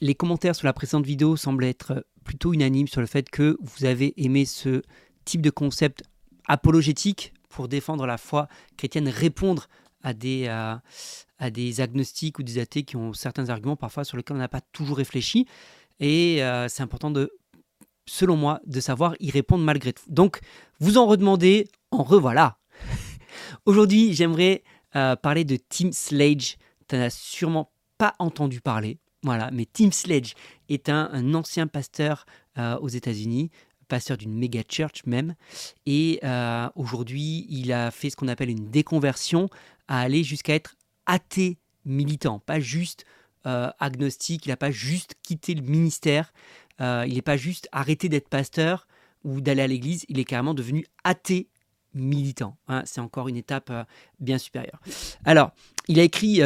les commentaires sur la précédente vidéo semblent être plutôt unanimes sur le fait que vous avez aimé ce type de concept apologétique pour défendre la foi chrétienne, répondre à des, à des agnostiques ou des athées qui ont certains arguments parfois sur lesquels on n'a pas toujours réfléchi. Et euh, c'est important de, selon moi, de savoir y répondre malgré tout. Donc, vous en redemandez, en revoilà. Aujourd'hui, j'aimerais euh, parler de Tim Sledge. Tu n'as sûrement pas entendu parler. Voilà, mais Tim Sledge est un, ancien pasteur aux États-Unis, pasteur d'une méga church même. Et aujourd'hui, il a fait ce qu'on appelle une déconversion à aller jusqu'à être athée militant, pas juste euh, agnostique, il n'a pas juste quitté le ministère, euh, il n'est pas juste arrêté d'être pasteur ou d'aller à l'église, il est carrément devenu athée militant. Hein. c'est encore une étape euh, bien supérieure. Alors, il a écrit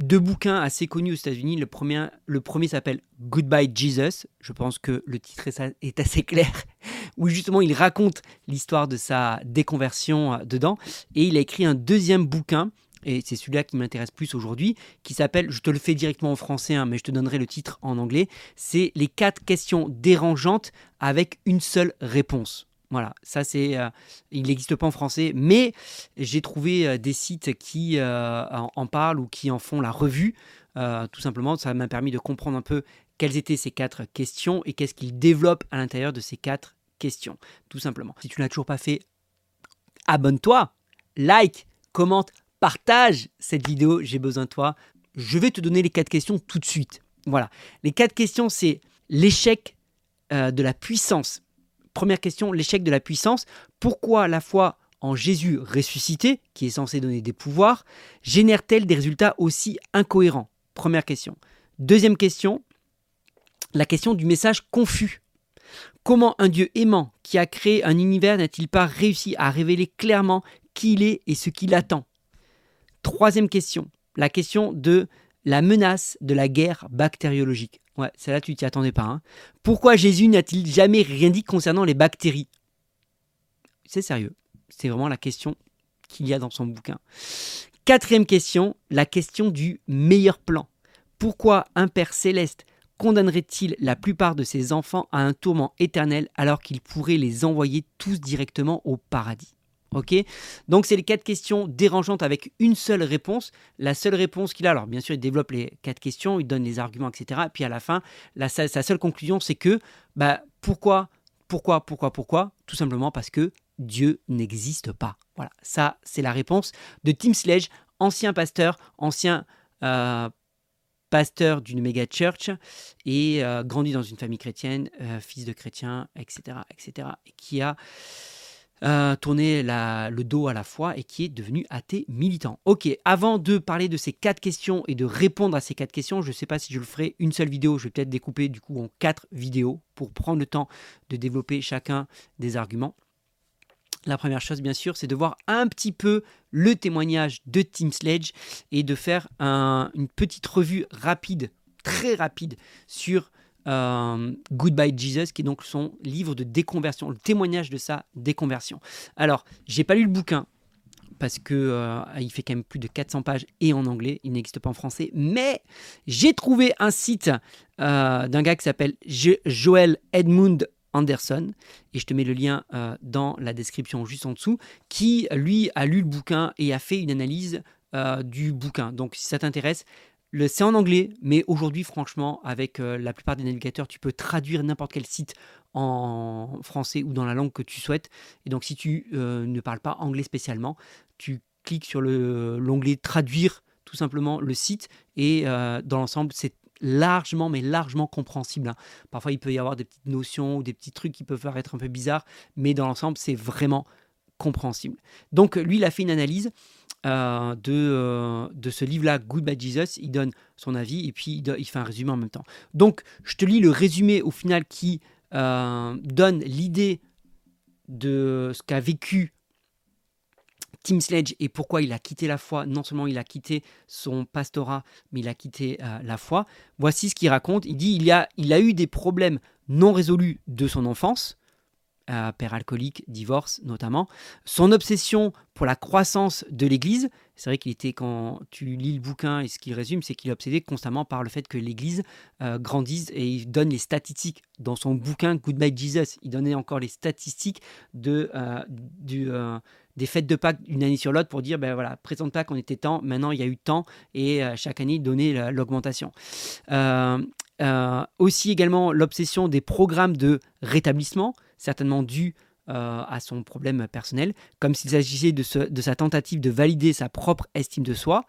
deux bouquins assez connus aux États-Unis. Le premier, le premier s'appelle Goodbye Jesus. Je pense que le titre est assez clair, où justement il raconte l'histoire de sa déconversion dedans. Et il a écrit un deuxième bouquin et c'est celui-là qui m'intéresse plus aujourd'hui, qui s'appelle, je te le fais directement en français, hein, mais je te donnerai le titre en anglais, c'est les quatre questions dérangeantes avec une seule réponse. Voilà, ça c'est, euh, il n'existe pas en français, mais j'ai trouvé euh, des sites qui euh, en, parlent ou qui en font la revue. tout simplement, ça m'a permis de comprendre un peu quelles étaient ces quatre questions et qu'est-ce qu'ils développent à l'intérieur de ces quatre questions. Tout simplement. Si tu n'as toujours pas fait, abonne-toi, like, commente, partage cette vidéo, j'ai besoin de toi. Je vais te donner les quatre questions tout de suite. Voilà. Les quatre questions, c'est l'échec de la puissance. Première question, l'échec de la puissance. Pourquoi la foi en Jésus ressuscité, qui est censé donner des pouvoirs, génère-t-elle des résultats aussi incohérents? Première question. Deuxième question, la question du message confus. Comment un Dieu aimant qui a créé un univers n'a-t-il pas réussi à révéler clairement qui il est et ce qu'il attend? Troisième question, la question de la menace de la guerre bactériologique. Ouais, celle-là, tu t'y attendais pas. Hein. Pourquoi Jésus n'a-t-il jamais rien dit concernant les bactéries? C'est sérieux. C'est vraiment la question qu'il y a dans son bouquin. Quatrième question, la question du meilleur plan. Pourquoi un Père céleste condamnerait-il la plupart de ses enfants à un tourment éternel alors qu'il pourrait les envoyer tous directement au paradis? Ok Donc, c'est les quatre questions dérangeantes avec une seule réponse. La seule réponse qu'il a, alors bien sûr, il développe les quatre questions, il donne les arguments, etc. Et puis à la fin, sa seule conclusion, c'est que bah, pourquoi, pourquoi, pourquoi, pourquoi? Tout simplement parce que Dieu n'existe pas. Voilà, ça, c'est la réponse de Tim Sledge, ancien pasteur, ancien euh, pasteur d'une méga church et euh, grandi dans une famille chrétienne, euh, fils de chrétien, etc., etc., et qui a euh, tourner le dos à la foi et qui est devenu athée militant. Ok, avant de parler de ces quatre questions et de répondre à ces quatre questions, je ne sais pas si je le ferai une seule vidéo, je vais peut-être découper du coup en quatre vidéos pour prendre le temps de développer chacun des arguments. La première chose, bien sûr, c'est de voir un petit peu le témoignage de Tim Sledge et de faire une petite revue rapide, très rapide, sur euh, Goodbye Jesus, qui est donc son livre de déconversion, le témoignage de sa déconversion. Alors, j'ai pas lu le bouquin parce que euh, il fait quand même plus de 400 pages et en anglais, il n'existe pas en français, mais j'ai trouvé un site euh, d'un gars qui s'appelle Joel Edmund Anderson, et je te mets le lien dans la description juste en dessous, qui lui a lu le bouquin et a fait une analyse du bouquin. Donc si ça t'intéresse, c'est en anglais, mais aujourd'hui, franchement, avec euh, la plupart des navigateurs, tu peux traduire n'importe quel site en français ou dans la langue que tu souhaites. Et donc, si tu euh, ne parles pas anglais spécialement, tu cliques sur l'onglet traduire tout simplement le site et euh, dans l'ensemble, c'est largement, mais largement compréhensible. Hein. Parfois, il peut y avoir des petites notions ou des petits trucs qui peuvent paraître un peu bizarres, mais dans l'ensemble, c'est vraiment compréhensible. Donc, lui, il a fait une analyse euh, de, euh, de ce livre-là, Goodbye Jesus. Il donne son avis et puis il, fait un résumé en même temps. Donc, je te lis le résumé au final qui euh, donne l'idée de ce qu'a vécu Tim Sledge et pourquoi il a quitté la foi. Non seulement il a quitté son pastorat, mais il a quitté la foi. Voici ce qu'il raconte. Il dit il, a, il a eu des problèmes non résolus de son enfance. Euh, père alcoolique, divorce notamment. Son obsession pour la croissance de l'Église, c'est vrai qu'il était, quand tu lis le bouquin et ce qu'il résume, c'est qu'il est obsédé constamment par le fait que l'Église euh, grandisse et il donne les statistiques. Dans son bouquin Goodbye Jesus, il donnait encore les statistiques de, euh, des fêtes de Pâques une année sur l'autre pour dire, ben voilà, présente Pâques, on était temps, maintenant il y a eu temps, et chaque année donnait l'augmentation. aussi également l'obsession des programmes de rétablissement certainement dû euh, à son problème personnel, comme s'il s'agissait de, sa tentative de valider sa propre estime de soi,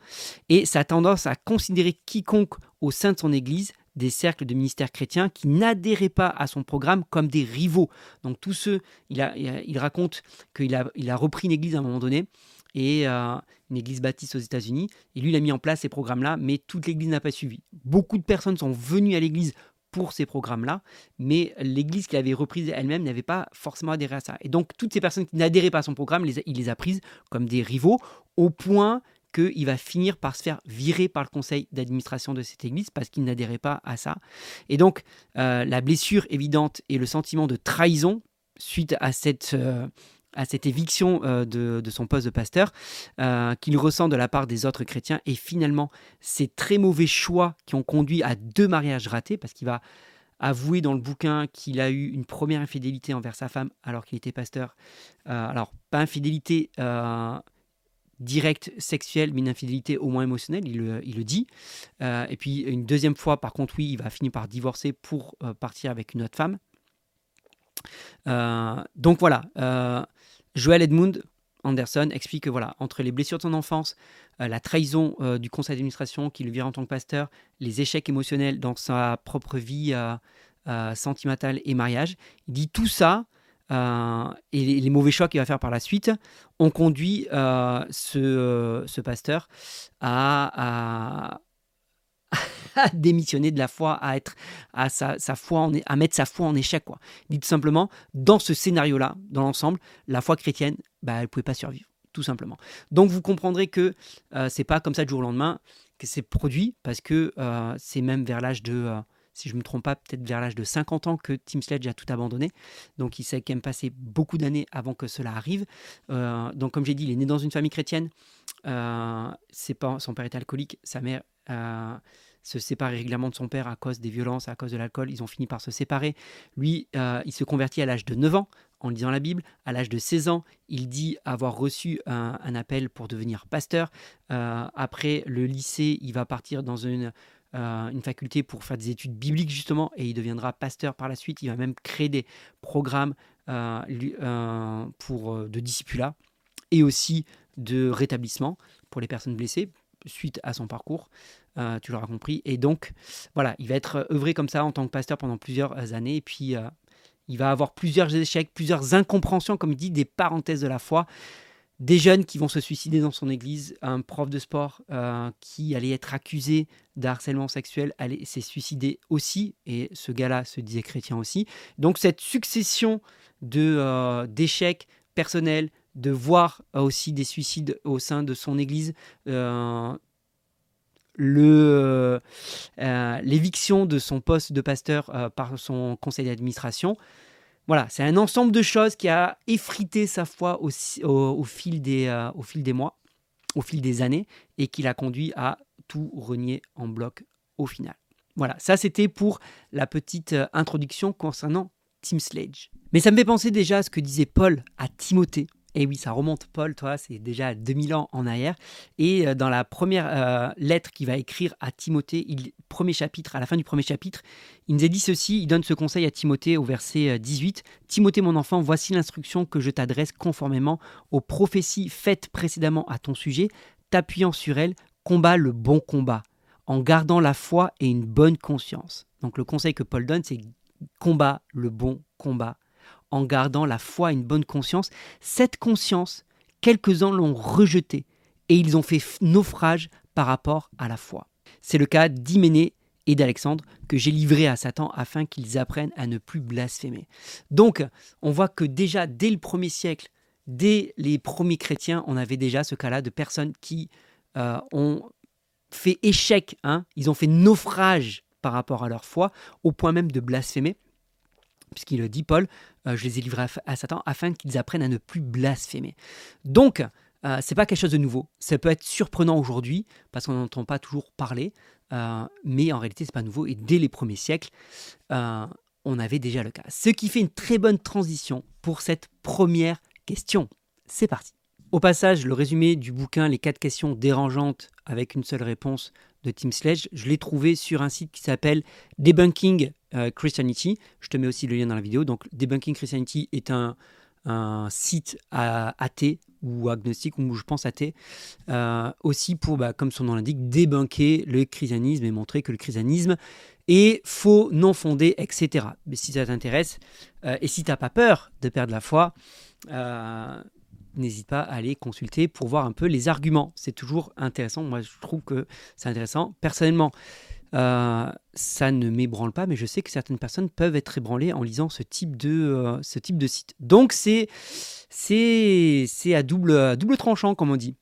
et sa tendance à considérer quiconque au sein de son Église des cercles de ministères chrétiens qui n'adhéraient pas à son programme comme des rivaux. Donc tous ceux, il, il raconte qu'il a, il a repris une église à un moment donné, et euh, une église baptiste aux États-Unis, et lui il a mis en place ces programmes-là, mais toute l'église n'a pas suivi. Beaucoup de personnes sont venues à l'église pour ces programmes-là, mais l'Église qu'il avait reprise elle-même n'avait pas forcément adhéré à ça. Et donc toutes ces personnes qui n'adhéraient pas à son programme, il les a prises comme des rivaux, au point qu'il va finir par se faire virer par le conseil d'administration de cette église parce qu'il n'adhérait pas à ça. Et donc, euh, la blessure évidente et le sentiment de trahison suite à cette, euh, à cette éviction euh, de, son poste de pasteur euh, qu'il ressent de la part des autres chrétiens et finalement ces très mauvais choix qui ont conduit à deux mariages ratés parce qu'il va avouer dans le bouquin qu'il a eu une première infidélité envers sa femme alors qu'il était pasteur. Euh, alors pas infidélité directe sexuelle, mais une infidélité au moins émotionnelle, il le, il le dit. et puis une deuxième fois, par contre, oui, il va finir par divorcer pour partir avec une autre femme. Donc voilà, Joel Edmund Anderson explique que voilà, entre les blessures de son enfance, euh, la trahison euh, du conseil d'administration qui le vire en tant que pasteur, les échecs émotionnels dans sa propre vie euh, sentimentale et mariage, il dit tout ça et les, mauvais choix qu'il va faire par la suite ont conduit ce, pasteur à démissionner de la foi, à être à sa, foi en, à mettre sa foi en échec quoi. Dit tout simplement, dans ce scénario-là, dans l'ensemble, la foi chrétienne, bah, elle pouvait pas survivre, tout simplement. Donc vous comprendrez que euh, c'est pas comme ça du jour au lendemain que c'est produit, parce que euh, c'est même vers l'âge de euh, si je ne me trompe pas, peut-être vers l'âge de 50 ans que Tim Sledge a tout abandonné. Donc il s'est quand même passé beaucoup d'années avant que cela arrive. donc comme j'ai dit, il est né dans une famille chrétienne. ses parents, son père était alcoolique, sa mère se séparer régulièrement de son père à cause des violences, à cause de l'alcool. Ils ont fini par se séparer. Lui, euh, il se convertit à l'âge de 9 ans en lisant la Bible. À l'âge de 16 ans, il dit avoir reçu un, appel pour devenir pasteur. Euh, après le lycée, il va partir dans une, euh, une faculté pour faire des études bibliques justement et il deviendra pasteur par la suite. Il va même créer des programmes pour, de discipulat et aussi de rétablissement pour les personnes blessées suite à son parcours, euh, tu l'auras compris. Et donc, voilà, il va être œuvré comme ça en tant que pasteur pendant plusieurs années. Et puis, euh, il va avoir plusieurs échecs, plusieurs incompréhensions, comme il dit, des parenthèses de la foi. Des jeunes qui vont se suicider dans son église, un prof de sport euh, qui allait être accusé d'harcèlement sexuel allait s'est suicidé aussi, et ce gars-là se disait chrétien aussi. Donc cette succession de d'échecs personnels, de voir aussi des suicides au sein de son église. Euh, le, euh, l'éviction de son poste de pasteur euh, par son conseil d'administration. Voilà, c'est un ensemble de choses qui a effrité sa foi au, au, fil, des, au fil des mois, au fil des années, et qui l'a conduit à tout renier en bloc au final. Voilà, ça c'était pour la petite introduction concernant Tim Sledge. Mais ça me fait penser déjà à ce que disait Paul à Timothée et oui, ça remonte, Paul, toi, c'est déjà 2000 ans en arrière. Et euh, dans la première euh, lettre qu'il va écrire à Timothée, il, premier chapitre, à la fin du premier chapitre, il nous a dit ceci, il donne ce conseil à Timothée au verset 18. Euh, Timothée, mon enfant, voici l'instruction que je t'adresse conformément aux prophéties faites précédemment à ton sujet, t'appuyant sur elles, combat le bon combat, en gardant la foi et une bonne conscience. Donc le conseil que Paul donne, c'est combat le bon combat en gardant la foi et une bonne conscience. Cette conscience, quelques-uns l'ont rejetée et ils ont fait naufrage par rapport à la foi. C'est le cas d'Hyménée et d'Alexandre que j'ai livré à Satan afin qu'ils apprennent à ne plus blasphémer. Donc, on voit que déjà dès le premier siècle, dès les premiers chrétiens, on avait déjà ce cas-là de personnes qui euh, ont fait échec, hein, ils ont fait naufrage par rapport à leur foi, au point même de blasphémer. Puisqu'il le dit, Paul, je les ai livrés à, Satan afin qu'ils apprennent à ne plus blasphémer. Donc, euh, c'est pas quelque chose de nouveau. Ça peut être surprenant aujourd'hui parce qu'on n'entend pas toujours parler, mais en réalité c'est pas nouveau. Et dès les premiers siècles, on avait déjà le cas. Ce qui fait une très bonne transition pour cette première question. C'est parti. Au passage, le résumé du bouquin Les 4 questions dérangeantes avec une seule réponse de Tim Sledge, je l'ai trouvé sur un site qui s'appelle Debunking euh, Christianity. Je te mets aussi le lien dans la vidéo. Donc, Debunking Christianity est un, site athée ou agnostique, ou je pense athée, euh, aussi pour, bah, comme son nom l'indique, débunker le christianisme et montrer que le christianisme est faux, non fondé, etc. Mais si ça t'intéresse, euh, et si tu n'as pas peur de perdre la foi, n'hésite pas à aller consulter pour voir un peu les arguments. C'est toujours intéressant. Moi, je trouve que c'est intéressant. Personnellement, euh, ça ne m'ébranle pas, mais je sais que certaines personnes peuvent être ébranlées en lisant ce type de, euh, ce type de site. Donc, c'est, c'est, c'est à, double, tranchant, comme on dit.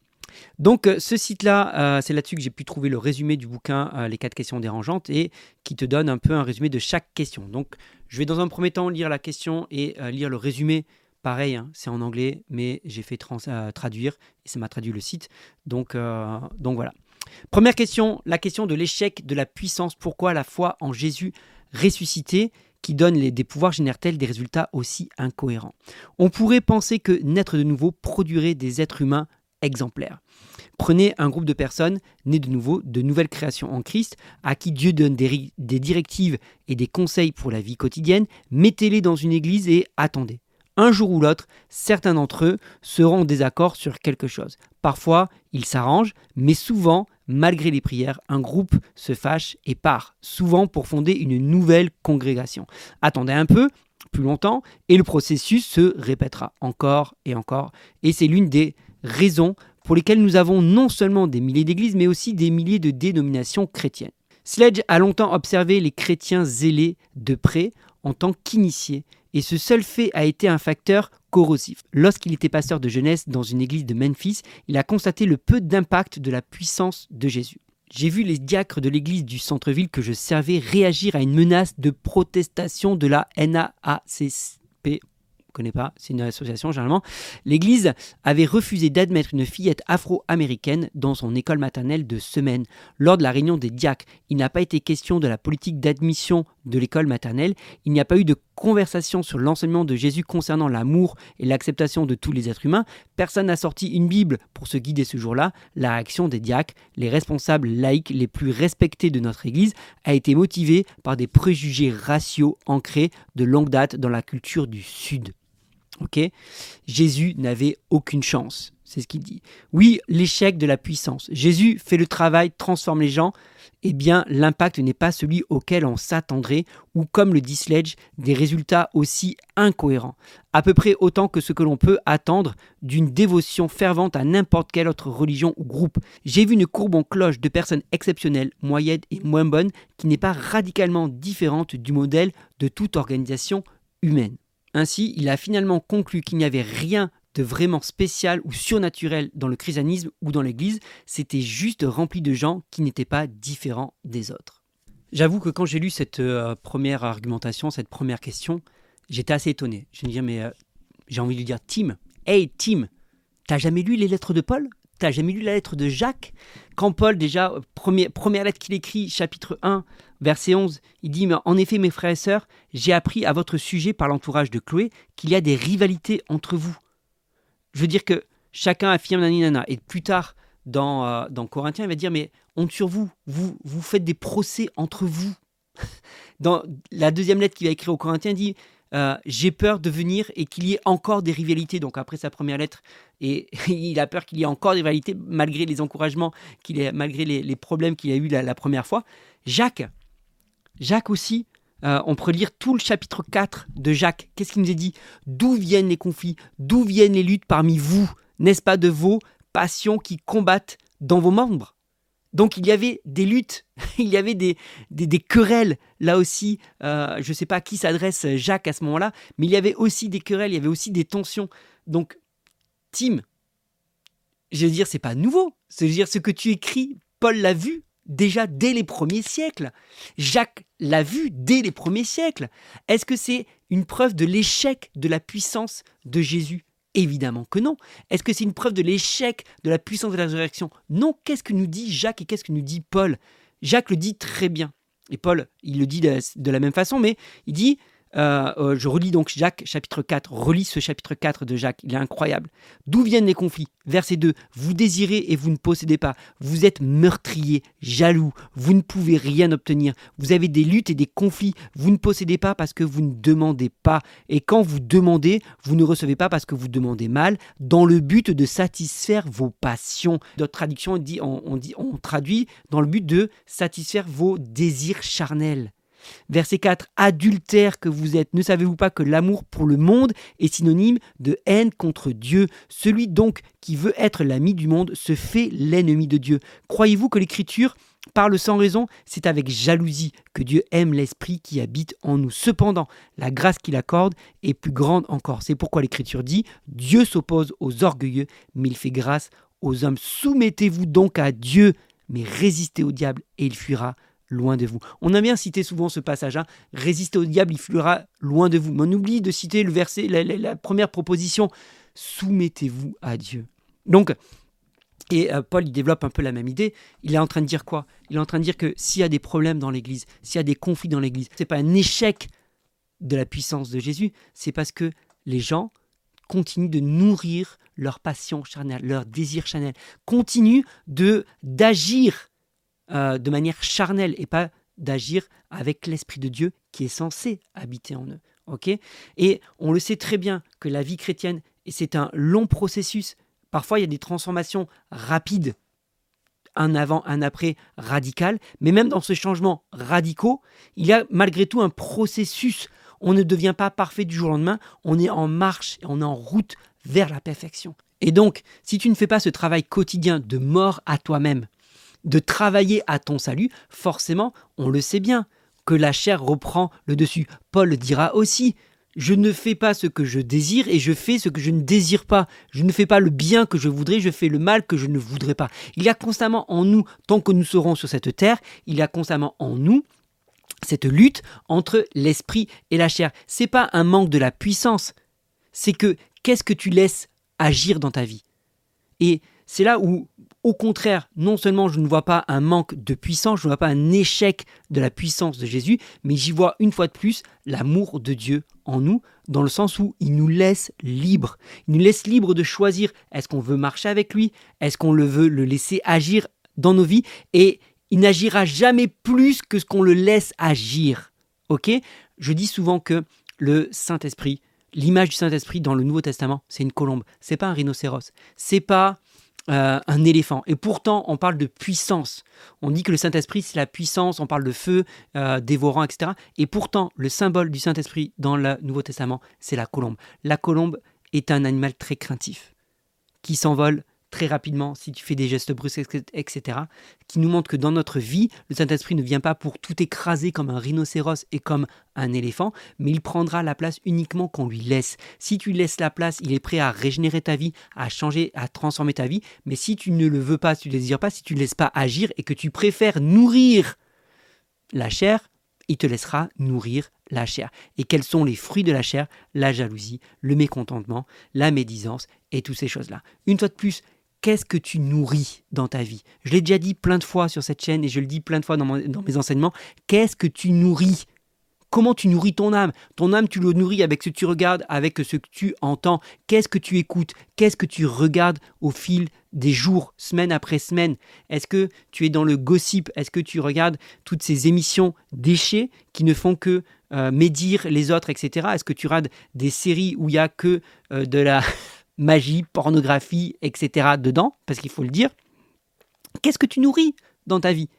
Donc euh, ce site-là, c'est là-dessus que j'ai pu trouver le résumé du bouquin Les 4 questions dérangeantes et qui te donne un peu un résumé de chaque question. Donc je vais dans un premier temps lire la question et lire le résumé Pareil, hein, c'est en anglais, mais j'ai fait euh, traduire et ça m'a traduit le site. Donc, euh, donc voilà. Première question, la question de l'échec de la puissance. Pourquoi la foi en Jésus ressuscité qui donne des pouvoirs génèrent-elles des résultats aussi incohérents? On pourrait penser que naître de nouveau produirait des êtres humains exemplaires. Prenez un groupe de personnes nées de nouveau, de nouvelles créations en Christ, à qui Dieu donne des directives et des conseils pour la vie quotidienne, mettez-les dans une église et attendez un jour ou l'autre, certains d'entre eux seront en désaccord sur quelque chose. Parfois, ils s'arrangent, mais souvent, malgré les prières, un groupe se fâche et part, souvent pour fonder une nouvelle congrégation. Attendez un peu, plus longtemps, et le processus se répétera encore et encore. Et c'est l'une des raisons pour lesquelles nous avons non seulement des milliers d'églises, mais aussi des milliers de dénominations chrétiennes. Sledge a longtemps observé les chrétiens zélés de près en tant qu'initiés et ce seul fait a été un facteur corrosif. Lorsqu'il était pasteur de jeunesse dans une église de Memphis, il a constaté le peu d'impact de la puissance de Jésus. J'ai vu les diacres de l'église du centre-ville que je servais réagir à une menace de protestation de la NAACP connais pas, c'est une association généralement. L'Église avait refusé d'admettre une fillette afro-américaine dans son école maternelle de semaine. Lors de la réunion des diacres, il n'a pas été question de la politique d'admission de l'école maternelle, il n'y a pas eu de conversation sur l'enseignement de Jésus concernant l'amour et l'acceptation de tous les êtres humains, personne n'a sorti une Bible pour se guider ce jour-là. La réaction des diacres, les responsables laïcs les plus respectés de notre Église, a été motivée par des préjugés raciaux ancrés de longue date dans la culture du Sud. Jésus n'avait aucune chance, c'est ce qu'il dit. Oui, l'échec de la puissance. Jésus fait le travail, transforme les gens. Eh bien, l'impact n'est pas celui auquel on s'attendrait, ou comme le dit Sledge, des résultats aussi incohérents. À peu près autant que ce que l'on peut attendre d'une dévotion fervente à n'importe quelle autre religion ou groupe. J'ai vu une courbe en cloche de personnes exceptionnelles, moyennes et moins bonnes, qui n'est pas radicalement différente du modèle de toute organisation humaine. Ainsi, il a finalement conclu qu'il n'y avait rien de vraiment spécial ou surnaturel dans le christianisme ou dans l'Église, c'était juste rempli de gens qui n'étaient pas différents des autres. J'avoue que quand j'ai lu cette euh, première argumentation, cette première question, j'étais assez étonné. Je me disais, mais euh, j'ai envie de lui dire, Tim, hey Tim, t'as jamais lu les lettres de Paul? T'as jamais lu la lettre de Jacques? Quand Paul, déjà, euh, première lettre qu'il écrit, chapitre 1, verset 11, il dit En effet, mes frères et sœurs, j'ai appris à votre sujet par l'entourage de Chloé qu'il y a des rivalités entre vous. Je veux dire que chacun affirme nana. Et plus tard, dans, euh, dans Corinthiens, il va dire Mais honte sur vous, vous, vous faites des procès entre vous. dans la deuxième lettre qu'il va écrire aux Corinthiens, il dit euh, j'ai peur de venir et qu'il y ait encore des rivalités. Donc après sa première lettre, et il a peur qu'il y ait encore des rivalités malgré les encouragements, qu'il malgré les, problèmes qu'il a eu la, première fois. Jacques, Jacques aussi, euh, on peut lire tout le chapitre 4 de Jacques. Qu'est-ce qu'il nous a dit? D'où viennent les conflits? D'où viennent les luttes parmi vous? N'est-ce pas de vos passions qui combattent dans vos membres? Donc il y avait des luttes, il y avait des, des, querelles, là aussi, euh, je ne sais pas à qui s'adresse Jacques à ce moment-là, mais il y avait aussi des querelles, il y avait aussi des tensions. Donc, Tim, je veux dire, c'est pas nouveau. C'est dire, ce que tu écris, Paul l'a vu déjà dès les premiers siècles. Jacques l'a vu dès les premiers siècles. Est-ce que c'est une preuve de l'échec de la puissance de Jésus? Évidemment que non. Est-ce que c'est une preuve de l'échec de la puissance de la résurrection? Non. Qu'est-ce que nous dit Jacques et qu'est-ce que nous dit Paul? Jacques le dit très bien. Et Paul, il le dit de la même façon, mais il dit euh, euh, je relis donc Jacques chapitre 4, relis ce chapitre 4 de Jacques, il est incroyable. D'où viennent les conflits? Verset 2, vous désirez et vous ne possédez pas, vous êtes meurtrier, jaloux, vous ne pouvez rien obtenir, vous avez des luttes et des conflits, vous ne possédez pas parce que vous ne demandez pas, et quand vous demandez, vous ne recevez pas parce que vous demandez mal, dans le but de satisfaire vos passions. D'autres traductions, dit, on, dit, on traduit dans le but de satisfaire vos désirs charnels. Verset 4. Adultère que vous êtes, ne savez-vous pas que l'amour pour le monde est synonyme de haine contre Dieu? Celui donc qui veut être l'ami du monde se fait l'ennemi de Dieu. Croyez-vous que l'Écriture parle sans raison? C'est avec jalousie que Dieu aime l'Esprit qui habite en nous. Cependant, la grâce qu'il accorde est plus grande encore. C'est pourquoi l'Écriture dit, Dieu s'oppose aux orgueilleux, mais il fait grâce aux hommes. Soumettez-vous donc à Dieu, mais résistez au diable et il fuira loin de vous. On a bien cité souvent ce passage, hein. résistez au diable, il fuira loin de vous. Mais on oublie de citer le verset, la, première proposition, soumettez-vous à Dieu. Donc, et euh, Paul, il développe un peu la même idée. Il est en train de dire quoi? Il est en train de dire que s'il y a des problèmes dans l'Église, s'il y a des conflits dans l'Église, ce n'est pas un échec de la puissance de Jésus, c'est parce que les gens continuent de nourrir leur passion charnelle, leur désir charnel, continuent de d'agir euh, de manière charnelle et pas d'agir avec l'Esprit de Dieu qui est censé habiter en eux. ok? Et on le sait très bien que la vie chrétienne, c'est un long processus. Parfois, il y a des transformations rapides, un avant, un après, radical. Mais même dans ce changement radicaux, il y a malgré tout un processus. On ne devient pas parfait du jour au lendemain. On est en marche, on est en route vers la perfection. Et donc, si tu ne fais pas ce travail quotidien de mort à toi-même, de travailler à ton salut, forcément, on le sait bien, que la chair reprend le dessus. Paul dira aussi, je ne fais pas ce que je désire et je fais ce que je ne désire pas. Je ne fais pas le bien que je voudrais, je fais le mal que je ne voudrais pas. Il y a constamment en nous, tant que nous serons sur cette terre, il y a constamment en nous cette lutte entre l'esprit et la chair. C'est pas un manque de la puissance, c'est que qu'est-ce que tu laisses agir dans ta vie? Et c'est là où au contraire, non seulement je ne vois pas un manque de puissance, je ne vois pas un échec de la puissance de Jésus, mais j'y vois une fois de plus l'amour de Dieu en nous, dans le sens où il nous laisse libres. Il nous laisse libres de choisir est-ce qu'on veut marcher avec lui, est-ce qu'on le veut le laisser agir dans nos vies, et il n'agira jamais plus que ce qu'on le laisse agir. Ok? Je dis souvent que le Saint-Esprit, l'image du Saint-Esprit dans le Nouveau Testament, c'est une colombe. C'est pas un rhinocéros. C'est pas euh, un éléphant. Et pourtant, on parle de puissance. On dit que le Saint-Esprit, c'est la puissance, on parle de feu euh, dévorant, etc. Et pourtant, le symbole du Saint-Esprit dans le Nouveau Testament, c'est la colombe. La colombe est un animal très craintif, qui s'envole très rapidement si tu fais des gestes brusques, etc., qui nous montre que dans notre vie, le Saint-Esprit ne vient pas pour tout écraser comme un rhinocéros et comme un éléphant, mais il prendra la place uniquement qu'on lui laisse. Si tu laisses la place, il est prêt à régénérer ta vie, à changer, à transformer ta vie, mais si tu ne le veux pas, si tu ne le désires pas, si tu ne laisses pas agir et que tu préfères nourrir la chair, il te laissera nourrir la chair. Et quels sont les fruits de la chair? La jalousie, le mécontentement, la médisance et toutes ces choses-là. Une fois de plus, qu'est-ce que tu nourris dans ta vie? Je l'ai déjà dit plein de fois sur cette chaîne et je le dis plein de fois dans, mes enseignements. Qu'est-ce que tu nourris? Comment tu nourris ton âme? Ton âme, tu le nourris avec ce que tu regardes, avec ce que tu entends. Qu'est-ce que tu écoutes? Qu'est-ce que tu regardes au fil des jours, semaine après semaine? Est-ce que tu es dans le gossip? Est-ce que tu regardes toutes ces émissions déchets qui ne font que euh, médire les autres, etc. Est-ce que tu regardes des séries où il n'y a que euh, de la magie, pornographie, etc. dedans, parce qu'il faut le dire. Qu'est-ce que tu nourris dans ta vie?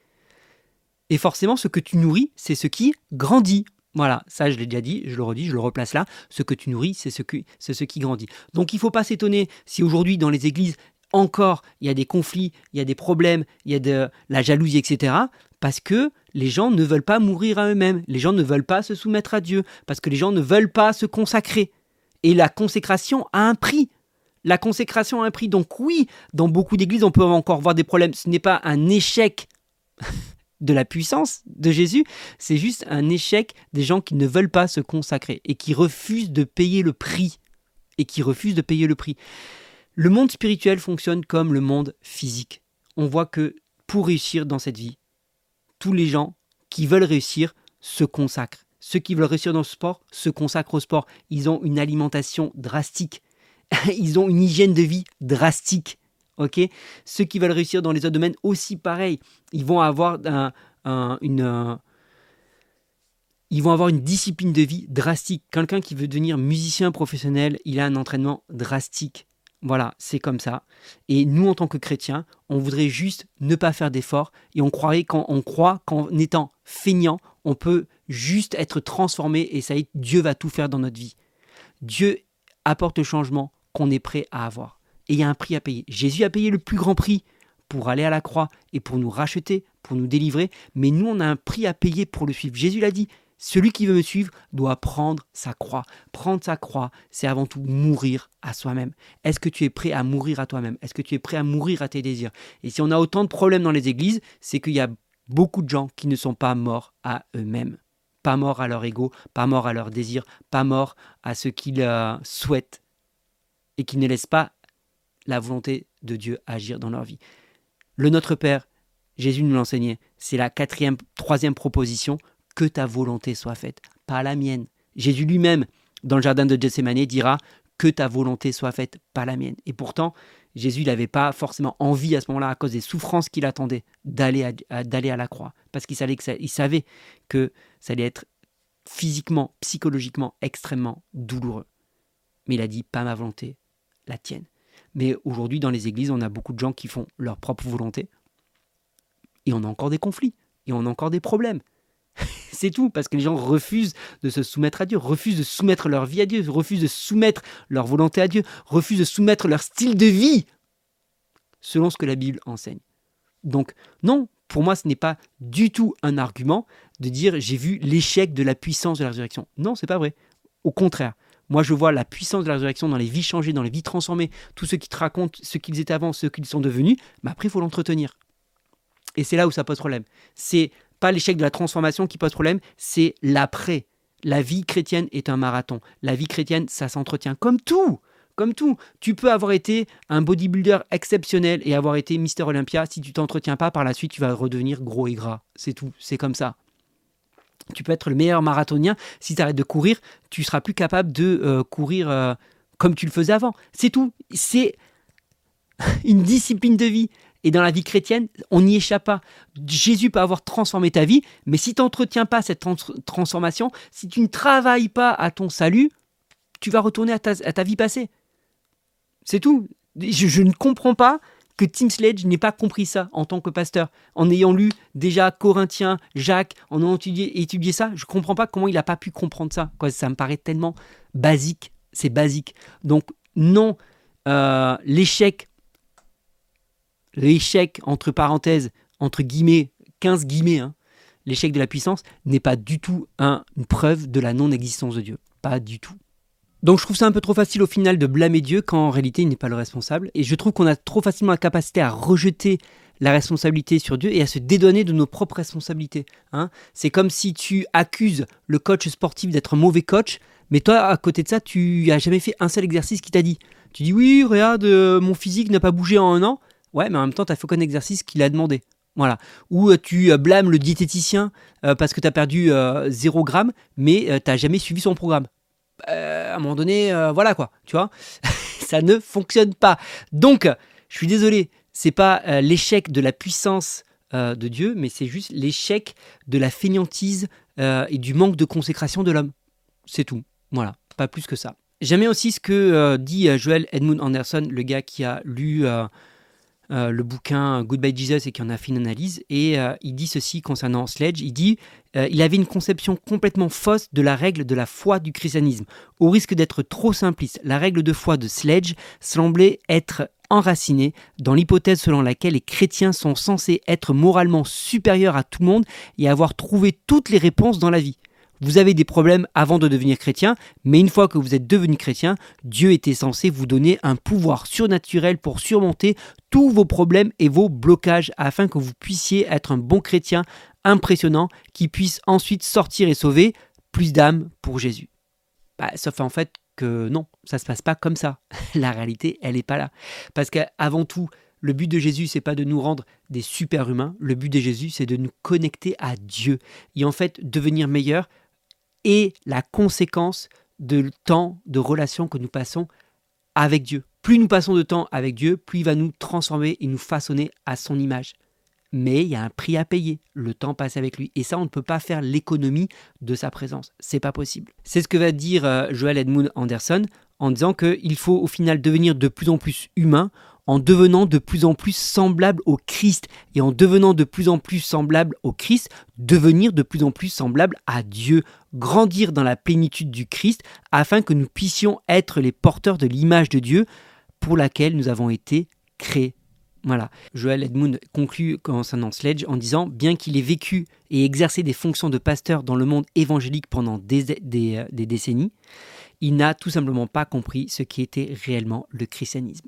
Et forcément, ce que tu nourris, c'est ce qui grandit. Voilà, ça je l'ai déjà dit, je le redis, je le replace là. Ce que tu nourris, c'est ce, qui grandit. Donc il ne faut pas s'étonner si aujourd'hui dans les églises, encore, il y a des conflits, il y a des problèmes, il y a de la jalousie, etc. Parce que les gens ne veulent pas mourir à eux-mêmes, les gens ne veulent pas se soumettre à Dieu, parce que les gens ne veulent pas se consacrer. Et la consécration a un prix. La consécration a un prix. Donc oui, dans beaucoup d'églises, on peut encore voir des problèmes. Ce n'est pas un échec de la puissance de Jésus, c'est juste un échec des gens qui ne veulent pas se consacrer et qui refusent de payer le prix. Et qui refusent de payer le prix. Le monde spirituel fonctionne comme le monde physique. On voit que pour réussir dans cette vie, tous les gens qui veulent réussir se consacrent. Ceux qui veulent réussir dans le sport se consacrent au sport. Ils ont une alimentation drastique. Ils ont une hygiène de vie drastique. Ok? Ceux qui veulent réussir dans les autres domaines aussi pareil. Ils vont avoir une, ils vont avoir une discipline de vie drastique. Quelqu'un qui veut devenir musicien professionnel, il a un entraînement drastique. Voilà, c'est comme ça. Et nous, en tant que chrétiens, on voudrait juste ne pas faire d'efforts et on on croit qu'en étant feignant, on peut juste être transformé et ça y est, Dieu va tout faire dans notre vie. Dieu apporte le changement est prêt à avoir. Et il y a un prix à payer. Jésus a payé le plus grand prix pour aller à la croix et pour nous racheter, pour nous délivrer, mais nous, on a un prix à payer pour le suivre. Jésus l'a dit, celui qui veut me suivre doit prendre sa croix. Prendre sa croix, c'est avant tout mourir à soi-même. Est-ce que tu es prêt à mourir à toi-même? Est-ce que tu es prêt à mourir à tes désirs? Et si on a autant de problèmes dans les églises, c'est qu'il y a beaucoup de gens qui ne sont pas morts à eux-mêmes. Pas morts à leur ego, pas morts à leurs désirs, pas morts à ce qu'ils euh, souhaitent et qui ne laissent pas la volonté de Dieu agir dans leur vie. Le Notre Père, Jésus nous l'enseignait, c'est la quatrième, troisième proposition que ta volonté soit faite, pas la mienne. Jésus lui-même, dans le jardin de Gethsemane, dira que ta volonté soit faite, pas la mienne. Et pourtant, Jésus n'avait pas forcément envie à ce moment-là, à cause des souffrances qu'il attendait, d'aller à, la croix, parce qu'il savait, savait que ça allait être physiquement, psychologiquement extrêmement douloureux. Mais il a dit, pas ma volonté, la tienne. Mais aujourd'hui, dans les églises, on a beaucoup de gens qui font leur propre volonté, et on a encore des conflits, et on a encore des problèmes. C'est tout, parce que les gens refusent de se soumettre à Dieu, refusent de soumettre leur vie à Dieu, refusent de soumettre leur volonté à Dieu, refusent de soumettre leur style de vie selon ce que la Bible enseigne. Donc non, pour moi, ce n'est pas du tout un argument de dire j'ai vu l'échec de la puissance de la résurrection. Non, c'est pas vrai. Au contraire, moi je vois la puissance de la résurrection dans les vies changées, dans les vies transformées, tous ceux qui te racontent ce qu'ils étaient avant, ce qu'ils sont devenus, mais après il faut l'entretenir. Et c'est là où ça pose problème. C'est pas l'échec de la transformation qui pose problème, c'est l'après. La vie chrétienne est un marathon. La vie chrétienne, ça s'entretient comme tout. Comme tout. Tu peux avoir été un bodybuilder exceptionnel et avoir été Mister Olympia. Si tu t'entretiens pas, par la suite, tu vas redevenir gros et gras. C'est tout. C'est comme ça. Tu peux être le meilleur marathonien. Si tu arrêtes de courir, tu seras plus capable de euh, courir euh, comme tu le faisais avant. C'est tout. C'est une discipline de vie. Et dans la vie chrétienne, on n'y échappe pas. Jésus peut avoir transformé ta vie, mais si tu n'entretiens pas cette transformation, si tu ne travailles pas à ton salut, tu vas retourner à ta, vie passée. C'est tout. Je, ne comprends pas que Tim Sledge n'ait pas compris ça en tant que pasteur. En ayant lu déjà Corinthiens, Jacques, en ayant étudié, ça, je ne comprends pas comment il n'a pas pu comprendre ça. Ça me paraît tellement basique. C'est basique. Donc non, euh, l'échec l'échec, entre parenthèses, entre guillemets, 15 guillemets, hein, l'échec de la puissance n'est pas du tout une preuve de la non-existence de Dieu. Pas du tout. Donc je trouve ça un peu trop facile au final de blâmer Dieu quand en réalité il n'est pas le responsable. Et je trouve qu'on a trop facilement la capacité à rejeter la responsabilité sur Dieu et à se dédouaner de nos propres responsabilités. Hein. C'est comme si tu accuses le coach sportif d'être un mauvais coach, mais toi à côté de ça tu n'as jamais fait un seul exercice qui t'a dit. Tu dis oui, regarde, euh, mon physique n'a pas bougé en un an. Ouais, mais en même temps, tu as fait aucun exercice qu'il a demandé. Voilà. Ou euh, tu euh, blâmes le diététicien parce que tu as perdu 0 gramme, mais tu n'as jamais suivi son programme. À un moment donné, voilà quoi, tu vois. ça ne fonctionne pas. Donc, je suis désolé, c'est pas l'échec de la puissance de Dieu, mais c'est juste l'échec de la fainéantise et du manque de consécration de l'homme. C'est tout. Voilà, pas plus que ça. J'aime aussi ce que dit Joel Edmund Anderson, le gars qui a lu euh, le bouquin Goodbye Jesus et qui en a fait une analyse. Et euh, il dit ceci concernant Sledge. Il dit euh, il avait une conception complètement fausse de la règle de la foi du christianisme. Au risque d'être trop simpliste, la règle de foi de Sledge semblait être enracinée dans l'hypothèse selon laquelle les chrétiens sont censés être moralement supérieurs à tout le monde et avoir trouvé toutes les réponses dans la vie. Vous avez des problèmes avant de devenir chrétien, mais une fois que vous êtes devenu chrétien, Dieu était censé vous donner un pouvoir surnaturel pour surmonter tous vos problèmes et vos blocages afin que vous puissiez être un bon chrétien impressionnant qui puisse ensuite sortir et sauver plus d'âmes pour Jésus. Bah, sauf en fait que non, ça se passe pas comme ça. La réalité, elle n'est pas là. Parce qu'avant tout, le but de Jésus, c'est pas de nous rendre des super-humains. Le but de Jésus, c'est de nous connecter à Dieu. Et en fait, devenir meilleur est la conséquence de temps de relation que nous passons avec Dieu. Plus nous passons de temps avec Dieu, plus il va nous transformer et nous façonner à son image. Mais il y a un prix à payer, le temps passé avec lui. Et ça, on ne peut pas faire l'économie de sa présence. C'est pas possible. C'est ce que va dire euh, Joel Edmund Anderson en disant qu'il faut au final devenir de plus en plus humain en devenant de plus en plus semblable au Christ et en devenant de plus en plus semblable au Christ, devenir de plus en plus semblable à Dieu, grandir dans la plénitude du Christ afin que nous puissions être les porteurs de l'image de Dieu pour laquelle nous avons été créés. Voilà. Joel Edmund conclut concernant Sledge en disant Bien qu'il ait vécu et exercé des fonctions de pasteur dans le monde évangélique pendant des, des décennies, il n'a tout simplement pas compris ce qui était réellement le christianisme.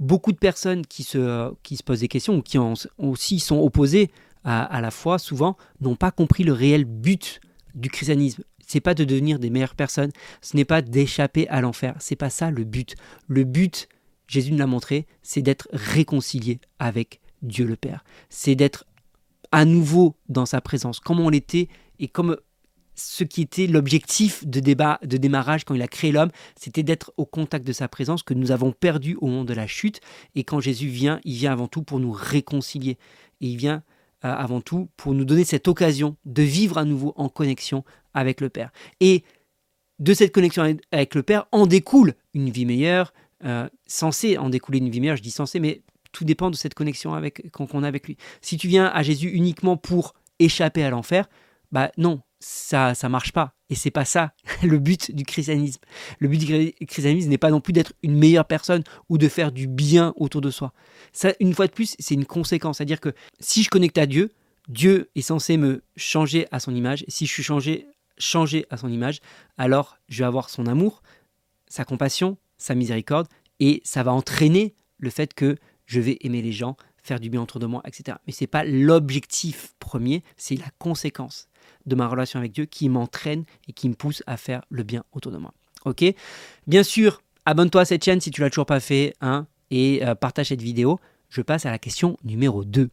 Beaucoup de personnes qui se, qui se posent des questions ou qui aussi sont opposées à, la foi, souvent, n'ont pas compris le réel but du christianisme. C'est pas de devenir des meilleures personnes, ce n'est pas d'échapper à l'enfer, c'est pas ça le but. Le but, Jésus nous l'a montré, c'est d'être réconcilié avec Dieu le Père. C'est d'être à nouveau dans sa présence, comme on l'était et comme ce qui était l'objectif de, débat, de démarrage quand il a créé l'homme, c'était d'être au contact de sa présence que nous avons perdu au moment de la chute. Et quand Jésus vient, il vient avant tout pour nous réconcilier. Et il vient euh, avant tout pour nous donner cette occasion de vivre à nouveau en connexion avec le Père. Et de cette connexion avec le Père en découle une vie meilleure, euh, censée en découler une vie meilleure, je dis censée, mais tout dépend de cette connexion avec, qu'on a avec lui. Si tu viens à Jésus uniquement pour échapper à l'enfer, bah non, ça ça marche pas et c'est pas ça le but du christianisme. Le but du christianisme n'est pas non plus d'être une meilleure personne ou de faire du bien autour de soi. Ça une fois de plus, c'est une conséquence, c'est-à-dire que si je connecte à Dieu, Dieu est censé me changer à son image si je suis changé changé à son image, alors je vais avoir son amour, sa compassion, sa miséricorde et ça va entraîner le fait que je vais aimer les gens, faire du bien autour de moi, etc. Mais ce n'est pas l'objectif premier, c'est la conséquence de ma relation avec Dieu qui m'entraîne et qui me pousse à faire le bien autour de moi. Ok? Bien sûr, abonne-toi à cette chaîne si tu l'as toujours pas fait, hein, et euh, partage cette vidéo. Je passe à la question numéro 2.